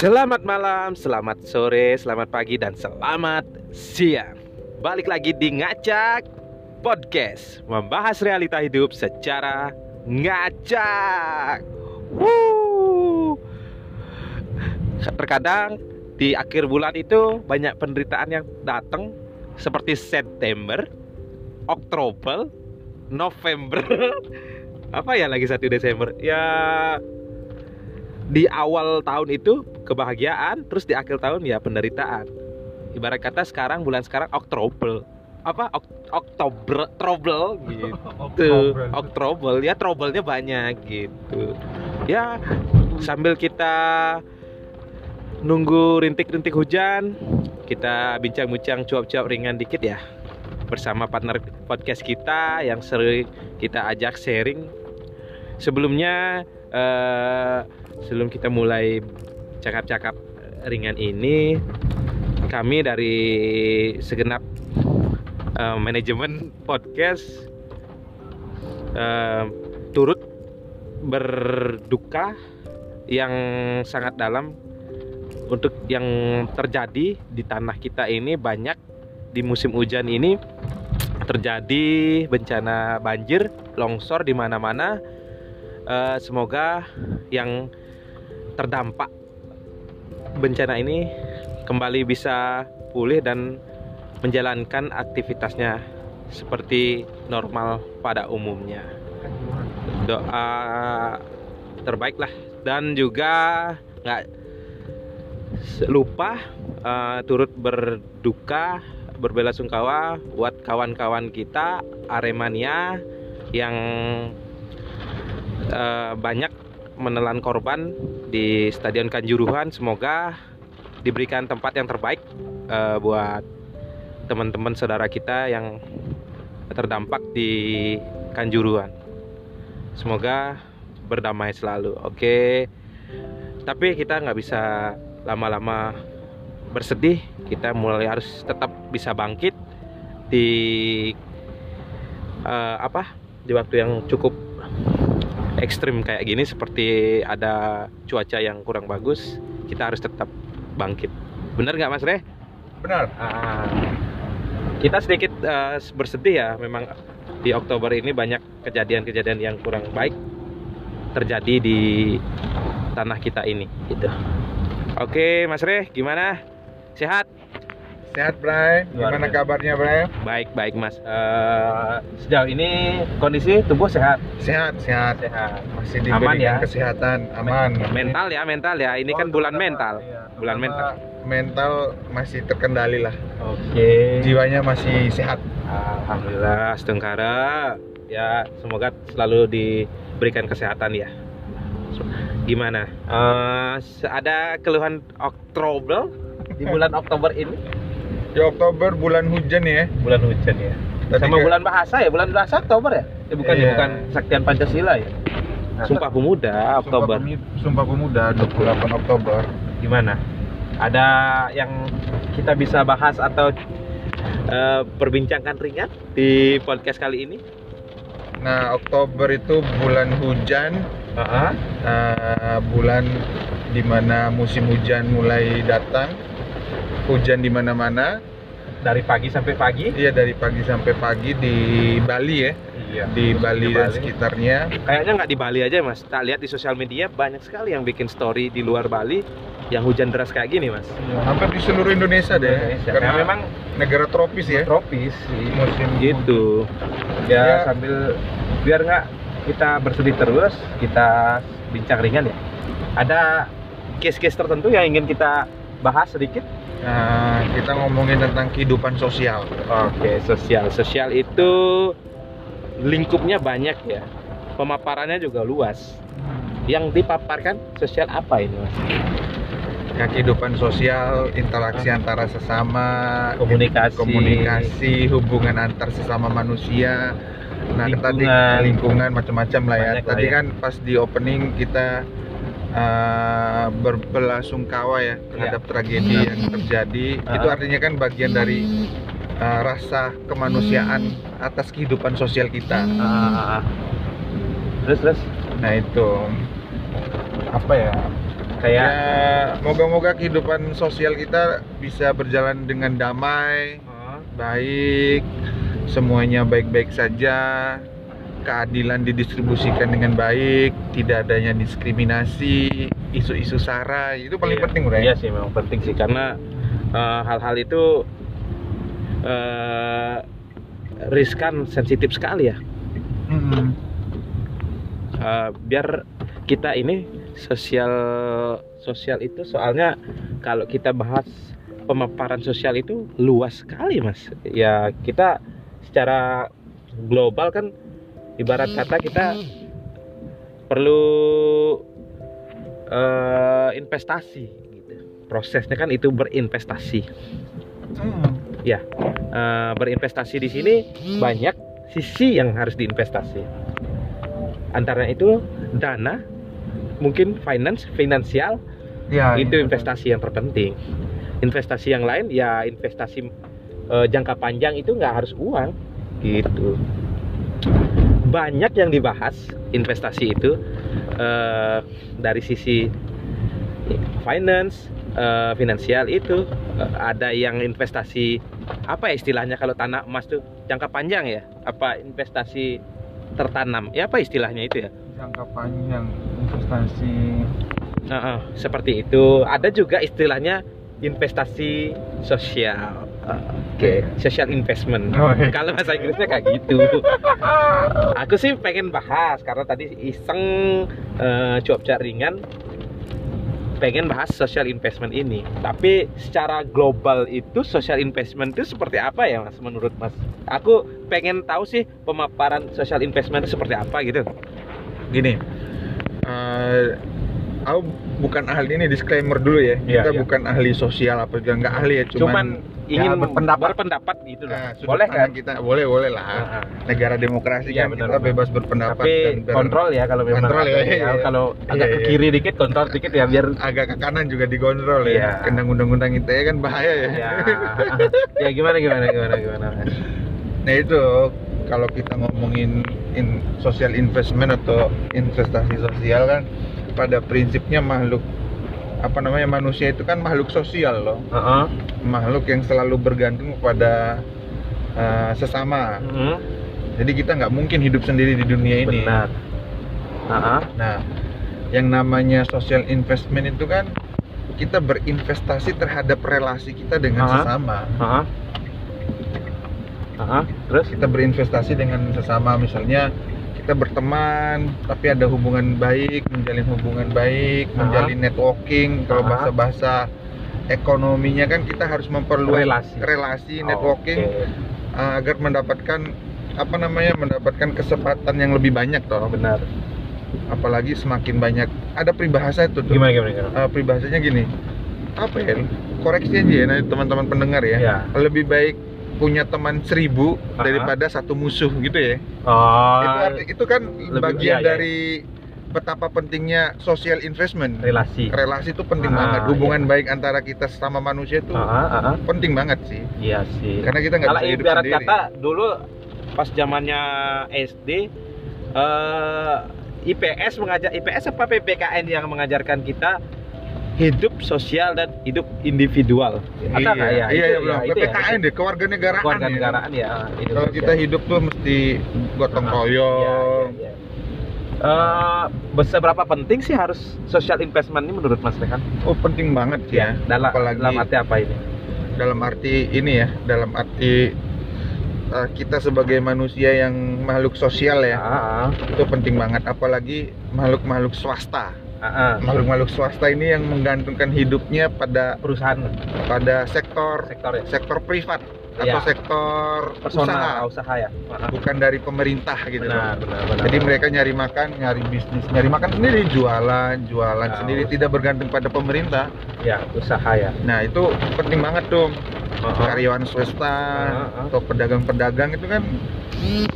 Selamat malam, selamat sore, selamat pagi, dan selamat siang. Balik lagi di Ngacak Podcast, membahas realita hidup secara ngacak. Woo. Terkadang di akhir bulan itu banyak penderitaan yang datang seperti September, Oktober, November, apa ya lagi satu Desember? Ya di awal tahun itu kebahagiaan, terus di akhir tahun ya penderitaan. Ibarat kata sekarang bulan sekarang Oktober apa ok Oktober trouble gitu. Oktober ya trouble-nya banyak gitu. Ya sambil kita nunggu rintik-rintik hujan, kita bincang-bincang cuap-cuap ringan dikit ya bersama partner podcast kita yang sering kita ajak sharing. Sebelumnya eh, sebelum kita mulai cakap-cakap ringan ini kami dari segenap uh, manajemen podcast uh, turut berduka yang sangat dalam untuk yang terjadi di tanah kita ini banyak di musim hujan ini terjadi bencana banjir, longsor di mana-mana. Uh, semoga yang terdampak bencana ini kembali bisa pulih dan menjalankan aktivitasnya seperti normal pada umumnya. Doa terbaiklah dan juga nggak lupa uh, turut berduka berbelasungkawa buat kawan-kawan kita Aremania yang uh, banyak menelan korban di Stadion Kanjuruhan. Semoga diberikan tempat yang terbaik uh, buat teman-teman saudara kita yang terdampak di Kanjuruhan. Semoga berdamai selalu. Oke. Tapi kita nggak bisa lama-lama bersedih. Kita mulai harus tetap bisa bangkit di uh, apa? Di waktu yang cukup ekstrim kayak gini seperti ada cuaca yang kurang bagus kita harus tetap bangkit benar nggak mas Re? benar ah, kita sedikit uh, bersedih ya memang di Oktober ini banyak kejadian-kejadian yang kurang baik terjadi di tanah kita ini gitu oke mas Re gimana sehat Sehat Bray, gimana kabarnya Bray? Baik baik Mas. Uh, sejauh ini kondisi tubuh sehat. Sehat sehat Sehat. Masih diberikan Aman ya? kesehatan aman. Mental ya mental ya. Ini kan Oh, bulan terutama- mental. iya, Bulan mental. Mental masih terkendali lah. Oke. Jiwanya masih sehat. Alhamdulillah setengkara. Ya semoga selalu diberikan kesehatan ya. Gimana? Eh, ada keluhan Oktober di bulan Oktober ini? Di Oktober bulan hujan ya. Bulan hujan ya. Tadi Sama ke- bulan bahasa ya, bulan bahasa Oktober ya? Eh, bukan ya, Iya. bukan Saktian Pancasila ya. Sumpah Pemuda Oktober. Sumpah, Pemuda 28 Oktober. Gimana? Ada yang kita bisa bahas atau eh, perbincangkan ringan di podcast kali ini? Nah, Oktober itu bulan hujan, Heeh. eh, bulan di mana musim hujan mulai datang. Hujan di mana-mana. Dari pagi sampai pagi? Iya dari pagi sampai pagi di Bali ya, Iya. di Bali dan sekitarnya. Kayaknya nggak di Bali aja mas. Tak lihat di sosial media banyak sekali yang bikin story di luar Bali yang hujan deras kayak gini mas. Hampir di seluruh Indonesia deh. Indonesia. Karena Nah, memang negara tropis ya. tropis Musim gitu. Ya, Ya. sambil biar nggak kita bersedih terus, kita bincang ringan ya. Ada case-case tertentu yang ingin kita bahas sedikit? Nah, kita ngomongin tentang kehidupan sosial. Oke, sosial. Sosial itu lingkupnya banyak ya. Pemaparannya juga luas. Yang dipaparkan sosial apa ini, Mas? Ya, kehidupan sosial, interaksi antara sesama, Komunikasi. komunikasi, hubungan antar sesama manusia. Nah, tadi Lingkungan. lingkungan macam-macam lah ya. Lah tadi ya. kan pas di opening kita uh, berbelasungkawa ya terhadap tragedi yang terjadi. Ah. Itu artinya kan bagian dari uh, rasa kemanusiaan atas kehidupan sosial kita. Ah, terus terus Nah itu apa ya? kayak Ya, moga-moga kehidupan sosial kita bisa berjalan dengan damai, baik, semuanya baik-baik saja, keadilan didistribusikan dengan baik, tidak adanya diskriminasi, isu-isu sara, itu paling Iya. penting, Bro. ya? Iya sih memang penting sih karena eh, hal-hal itu eh, riskan sensitif sekali ya. Mm-mm. Eh, biar kita ini sosial sosial itu soalnya kalau kita bahas pemaparan sosial itu luas sekali mas. Ya kita secara global kan ibarat kata kita perlu eh, investasi gitu. prosesnya kan itu berinvestasi Mm. Eh, berinvestasi di sini banyak sisi yang harus diinvestasi antara itu dana mungkin finance finansial Ya, itu iya. investasi yang terpenting investasi yang lain ya investasi eh, jangka panjang itu nggak harus uang gitu banyak yang dibahas investasi itu eh, dari sisi finance eh, finansial itu eh, ada yang investasi apa ya istilahnya kalau tanah emas tuh jangka panjang ya apa investasi tertanam ya apa istilahnya itu ya jangka panjang investasi Heeh, seperti itu. Ada juga istilahnya investasi sosial. Oke, social investment. Oh, iya. Kalau bahasa Inggrisnya kayak gitu. Aku sih pengen bahas karena tadi iseng eh, cuap-cuap ringan pengen bahas social investment ini. Tapi secara global itu social investment itu seperti apa ya Mas menurut Mas? Aku pengen tahu sih pemaparan social investment itu seperti apa gitu. gini eh, aku bukan ahli ini disclaimer dulu ya Iya, kita iya. bukan ahli sosial apa juga nggak ahli ya Cuman, cuman, ingin ya, berpendapat. berpendapat gitu loh. Nah, Boleh kan? kita boleh boleh lah Heeh. negara demokrasi Iya, kan benar, kita benar. bebas berpendapat Tapi dan ber- kontrol ya kalau memang Kontrol ya, ya. iya. Kalau Iya, agak ke iya. kiri dikit kontrol dikit ya biar agak ke kanan juga dikontrol Iya. ya kena undang-undang ITE kan bahaya ya ya ya gimana gimana gimana gimana. nah itu kalau kita ngomongin in, social investment atau investasi sosial kan pada prinsipnya makhluk apa namanya manusia itu kan makhluk sosial loh Heeh. makhluk yang selalu bergantung kepada uh, sesama Mhm. jadi kita nggak mungkin hidup sendiri di dunia ini Benar. Heeh. nah yang namanya social investment itu kan kita berinvestasi terhadap relasi kita dengan Aha. sesama Heeh. Heeh. Terus kita berinvestasi dengan sesama misalnya kita berteman tapi ada hubungan baik menjalin hubungan baik menjalin networking kalau Aha. bahasa-bahasa ekonominya kan kita harus memperluas Relasi. relasi Oh, networking oke. uh, agar mendapatkan apa namanya mendapatkan kesempatan yang lebih banyak toh Oh, benar. apalagi semakin banyak ada peribahasa itu tuh Gimana gimana gimana? Uh, peribahasanya gini apa ya koreksi aja ya teman-teman pendengar ya Ya. lebih baik punya teman seribu Aha. daripada satu musuh gitu ya Oh, itu, arti- itu kan lebih- bagian iya, iya. dari betapa pentingnya social investment relasi. relasi itu penting Ah, banget hubungan iya. baik antara kita sama manusia itu Heeh, heeh. penting banget sih Iya sih. karena kita nggak bisa hidup ibarat sendiri kata dulu pas zamannya SD eh IPS mengajar IPS apa PPKN yang mengajarkan kita hidup sosial dan hidup individual. Ada iya, nggak ya? iya, Itu iya, ya, belum. itu ya. PPKN deh, kewarganegaraan. Keluarga ya. negaraan ya. Kalau kita hidup tuh mesti gotong Ah, royong. iya, iya, iya. Eh, seberapa penting sih harus social investment ini menurut Mas Rekan? Oh, penting banget sih ya. Dalam, Apalagi dalam arti apa ini? dalam arti ini ya, dalam arti uh, kita sebagai manusia yang makhluk sosial ya, Ah, itu penting banget. Apalagi makhluk-makhluk swasta. Ah. Makhluk-makhluk swasta ini yang menggantungkan hidupnya pada perusahaan pada sektor sektor ya. sektor privat atau Iya. sektor usaha, Personal usaha, ya. Bukan dari pemerintah gitu loh. Benar, benar, benar. Jadi mereka nyari makan, nyari bisnis, nyari makan sendiri, jualan, jualan Ah, sendiri, usaha. tidak bergantung pada pemerintah. ya usaha ya. Nah itu penting banget. Ah, ah. Karyawan swasta ah. atau pedagang-pedagang itu kan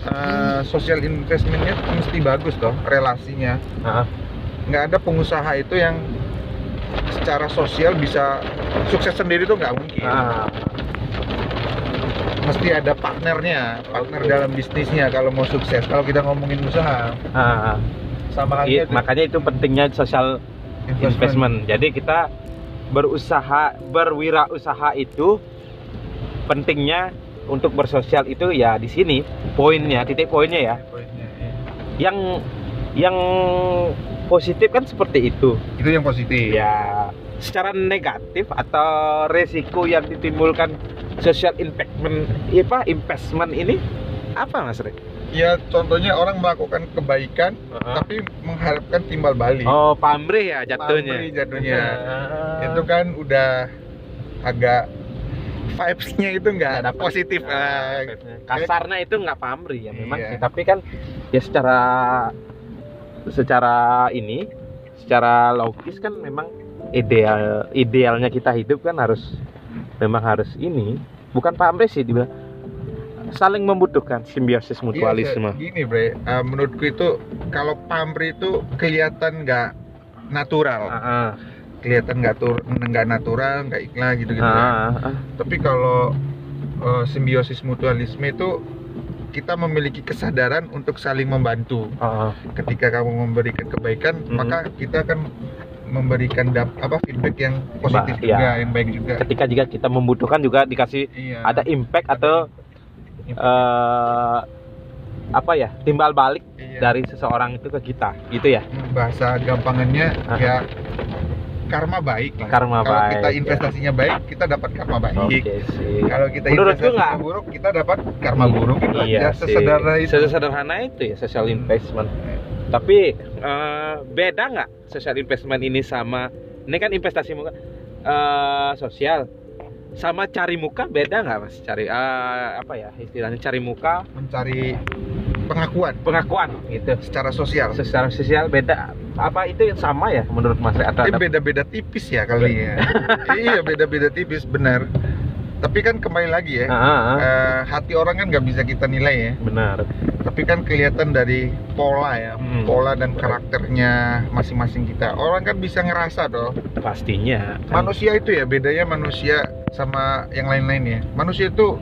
eh, social investmentnya mesti bagus toh relasinya. Ah. Nggak ada pengusaha itu yang secara sosial bisa sukses sendiri tuh nggak mungkin. Ah. mesti ada partnernya, partner dalam bisnisnya kalau mau sukses. Kalau kita ngomongin usaha, Ah, sama Iya, halnya tuh, makanya itu pentingnya social investment. Jadi kita berusaha, berwirausaha itu pentingnya untuk bersosial itu ya di sini poinnya, titik poinnya ya. Poinnya, iya. Yang yang positif kan seperti itu. Itu yang positif. Ya, secara negatif atau resiko yang ditimbulkan social investment, apa investment ini apa Mas Rek? Ya contohnya orang melakukan kebaikan tapi mengharapkan timbal balik. Oh, pamrih ya jatuhnya. Pamrih jatuhnya. Ah. Itu kan udah agak vibes-nya itu nggak dapet. positif. Ah, Ah, kasarnya itu nggak pamrih ya memang Iya. sih. tapi kan ya secara secara ini secara logis kan memang ideal idealnya kita hidup kan harus memang harus ini bukan pamrih sih dibilang saling membutuhkan simbiosis Iya, mutualisme se- gini bre, Eh, menurutku itu kalau pamrih itu kelihatan nggak natural, Ah, ah. kelihatan nggak tur nggak natural, nggak ikhlas gitu gitu. Ah, ah, ah. Tapi kalau eh, simbiosis mutualisme itu kita memiliki kesadaran untuk saling membantu. Ah, ah. Ketika kamu memberikan kebaikan, Mhm. maka kita akan memberikan dap- apa feedback yang positif Ba- juga, iya. yang baik juga. ketika jika kita membutuhkan juga dikasih Iya. ada impact atau eh apa ya timbal balik Iya. dari seseorang itu ke kita gitu ya bahasa gampangannya Aha. ya karma baik lah. Karma Kalau baik, kita ya. investasinya baik, kita dapat karma baik. sih Kalau kita investasinya buruk, kita dapat karma buruk. Itu iya aja sih sesederhana itu. sesederhana itu ya social investment tapi eh, beda nggak social investment ini sama ini kan investasi muka eh, sosial sama cari muka beda nggak mas cari eh, apa ya istilahnya cari muka Mencari pengakuan pengakuan gitu secara sosial. secara sosial beda apa itu yang sama ya menurut mas atau beda-beda tipis ya kali ya. iya beda-beda tipis benar. Tapi kan kembali lagi ya, Ah, ah, ah. eh, hati orang kan nggak bisa kita nilai ya. benar Tapi kan kelihatan dari pola ya, Hmm. pola dan karakternya masing-masing kita. Orang kan bisa ngerasa dong. pastinya kan. manusia itu ya bedanya manusia sama yang lain-lain ya manusia itu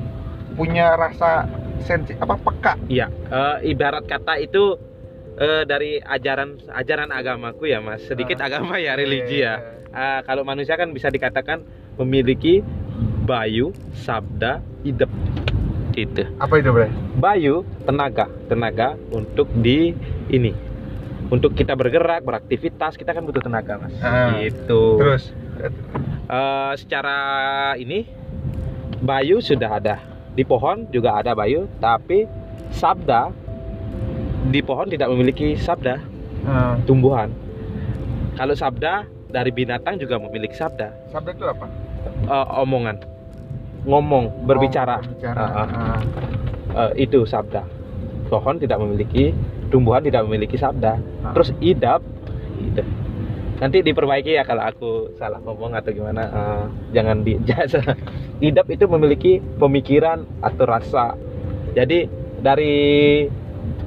punya rasa sensi apa peka Iya, eh, ibarat kata itu eh, dari ajaran ajaran agamaku ya mas, sedikit Ah. agama ya religi Iya. ya. Eh, kalau manusia kan bisa dikatakan memiliki bayu, sabda, idep, itu. apa itu bre Bayu tenaga, tenaga untuk di ini, untuk kita bergerak, beraktivitas kita kan butuh tenaga mas. Ah. Gitu. terus Eh, secara ini bayu sudah ada di pohon juga ada bayu tapi sabda di pohon tidak memiliki sabda ah, tumbuhan kalau sabda dari binatang juga memiliki sabda sabda itu apa Eh, omongan ngomong berbicara Oh, berbicara. Ah. Ah. Eh, itu sabda pohon tidak memiliki tumbuhan tidak memiliki sabda Ah. terus idap idap. Nanti diperbaiki ya kalau aku salah ngomong atau gimana. Eh, jangan di jasa. Idap itu memiliki pemikiran atau rasa. Jadi dari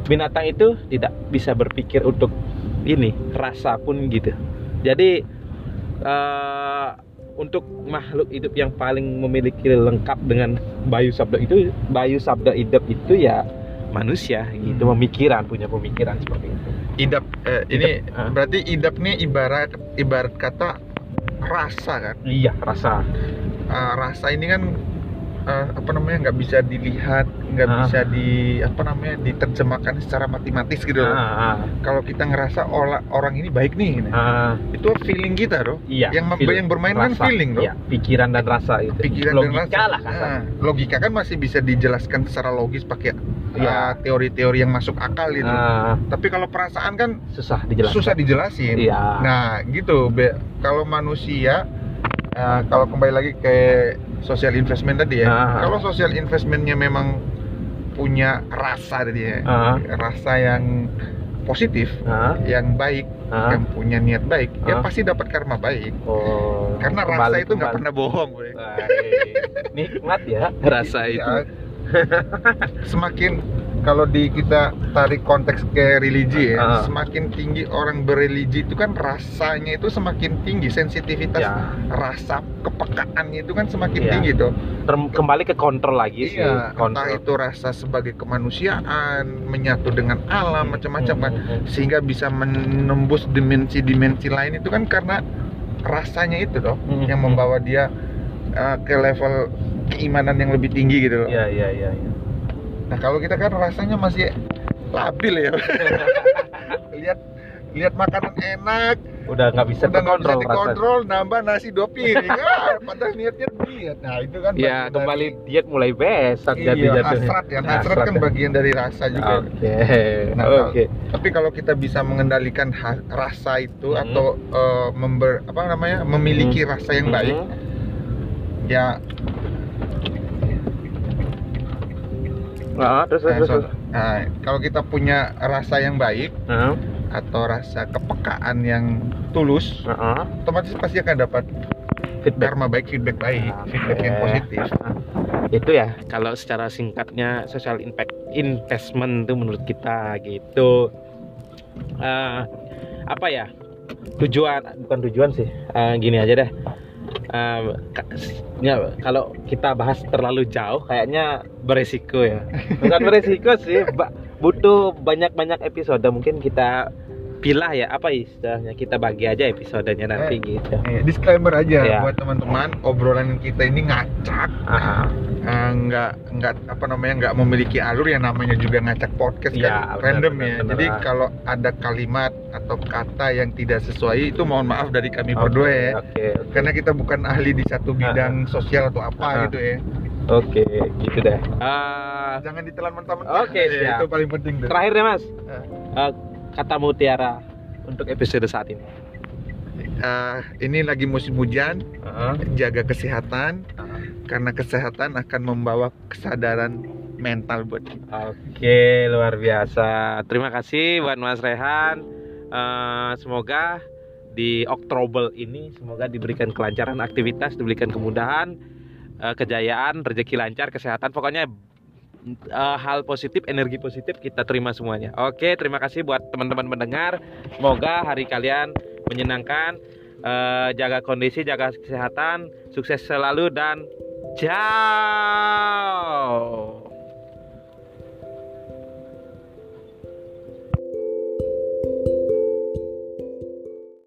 binatang itu tidak bisa berpikir untuk ini rasa pun gitu. Jadi eh, untuk makhluk hidup yang paling memiliki lengkap dengan bayu sabda itu bayu sabda idap itu ya manusia gitu Hmm. pemikiran punya pemikiran seperti itu idap eh, ini Idap, ah. berarti idap nih ibarat ibarat kata rasa kan iya rasa Ah, rasa ini kan ah, apa namanya nggak bisa dilihat nggak Ah. bisa di apa namanya diterjemahkan secara matematis gitu loh Ah, ah, kalau kita ngerasa ola- orang ini baik nih ah, itu feeling kita loh iya yang feel- yang bermain kan feeling loh iya, pikiran dan rasa itu pikiran logika dan rasa. lah kasar Nah, logika kan masih bisa dijelaskan secara logis pakai Iya. uh, teori-teori yang masuk akal gitu. Ah, Tapi kalau perasaan kan susah dijelaskan susah dijelasin. iya Nah, gitu. Kalau manusia uh, kalau kembali lagi ke social investment tadi ya. Ah. Kalau social investmentnya memang punya rasa tadi ya. Ah. Rasa yang positif, Ah, yang baik, ah. yang punya niat baik, ya Ah. pasti dapat karma baik. oh Karena rasa kembali- itu nggak pernah bohong, nikmat ya rasa itu Ya. semakin kalau di kita tarik konteks ke religi ya, Ah. semakin tinggi orang berreligi itu kan rasanya itu semakin tinggi, sensitivitas Ya. rasa kepekaannya itu kan semakin Iya. tinggi tuh. Ter- kembali ke kontrol lagi sih. Iya, entah kontrol. itu rasa sebagai kemanusiaan, menyatu dengan alam, macam-macam kan, Hmm, sehingga bisa menembus dimensi-dimensi lain itu kan karena rasanya itu loh Hmm, yang membawa dia uh, ke level keimanan yang lebih tinggi gitu loh. Iya, iya, iya. iya. Nah kalau kita kan rasanya masih labil ya. lihat lihat makanan enak, Udah nggak bisa udah nggak bisa rasanya. dikontrol, nambah nasi dua piring. Ah, padahal niatnya diet. Nah itu kan Ya bagian dari- kembali diet mulai besok iya, jadi jatuhnya. hasrat ya. Hasrat kan ya. bagian dari rasa juga. Oke, Nah, oke. Tapi kalau kita bisa mengendalikan rasa itu Mhm. atau eh, member apa namanya memiliki rasa yang baik, Mhm. ya Nah, terus terus eh, terus. so- terus. nah, kalau kita punya rasa yang baik Nah, atau rasa kepekaan yang tulus, nah, otomatis pasti akan dapat feedback. karma baik, feedback baik, feedback yang Oke. positif. Itu ya kalau secara singkatnya social impact investment itu menurut kita gitu. Eh, apa ya? Tujuan bukan tujuan sih. Eh, gini aja deh. Ka- ya, kalau kita bahas terlalu jauh kayaknya beresiko ya. Bukan beresiko sih, butuh banyak-banyak episode mungkin kita pilah ya apa istilahnya kita bagi aja episodenya nanti gitu. Eh, disclaimer aja Iya. buat teman-teman, obrolan kita ini ngacak, eh, nggak nggak apa namanya nggak memiliki alur yang namanya juga ngacak podcast Iya, kan benar, random benar, ya. benar. Jadi kalau ada kalimat atau kata yang tidak sesuai itu mohon maaf dari kami oke, berdua ya. Oke, oke. Karena kita bukan ahli di satu bidang sosial atau apa Ah. gitu ya. Oke, gitu deh. Ah, Jangan ditelan mentah-mentah. Oke, Ya, siap. Itu paling penting tuh. terakhir deh mas, Ah. Eh, kata mutiara untuk episode saat ini. Eh, ini lagi musim hujan, jaga kesehatan karena kesehatan akan membawa kesadaran mental buat kita. Oke, luar biasa. Terima kasih buat Mas Rehan. Eh, semoga di Oktober ini semoga diberikan kelancaran aktivitas, diberikan kemudahan, eh, kejayaan, rezeki lancar, kesehatan. Pokoknya eh, hal positif, energi positif kita terima semuanya. Oke, terima kasih buat teman-teman mendengar. Semoga hari kalian menyenangkan. Eh, jaga kondisi, jaga kesehatan, sukses selalu dan ciao.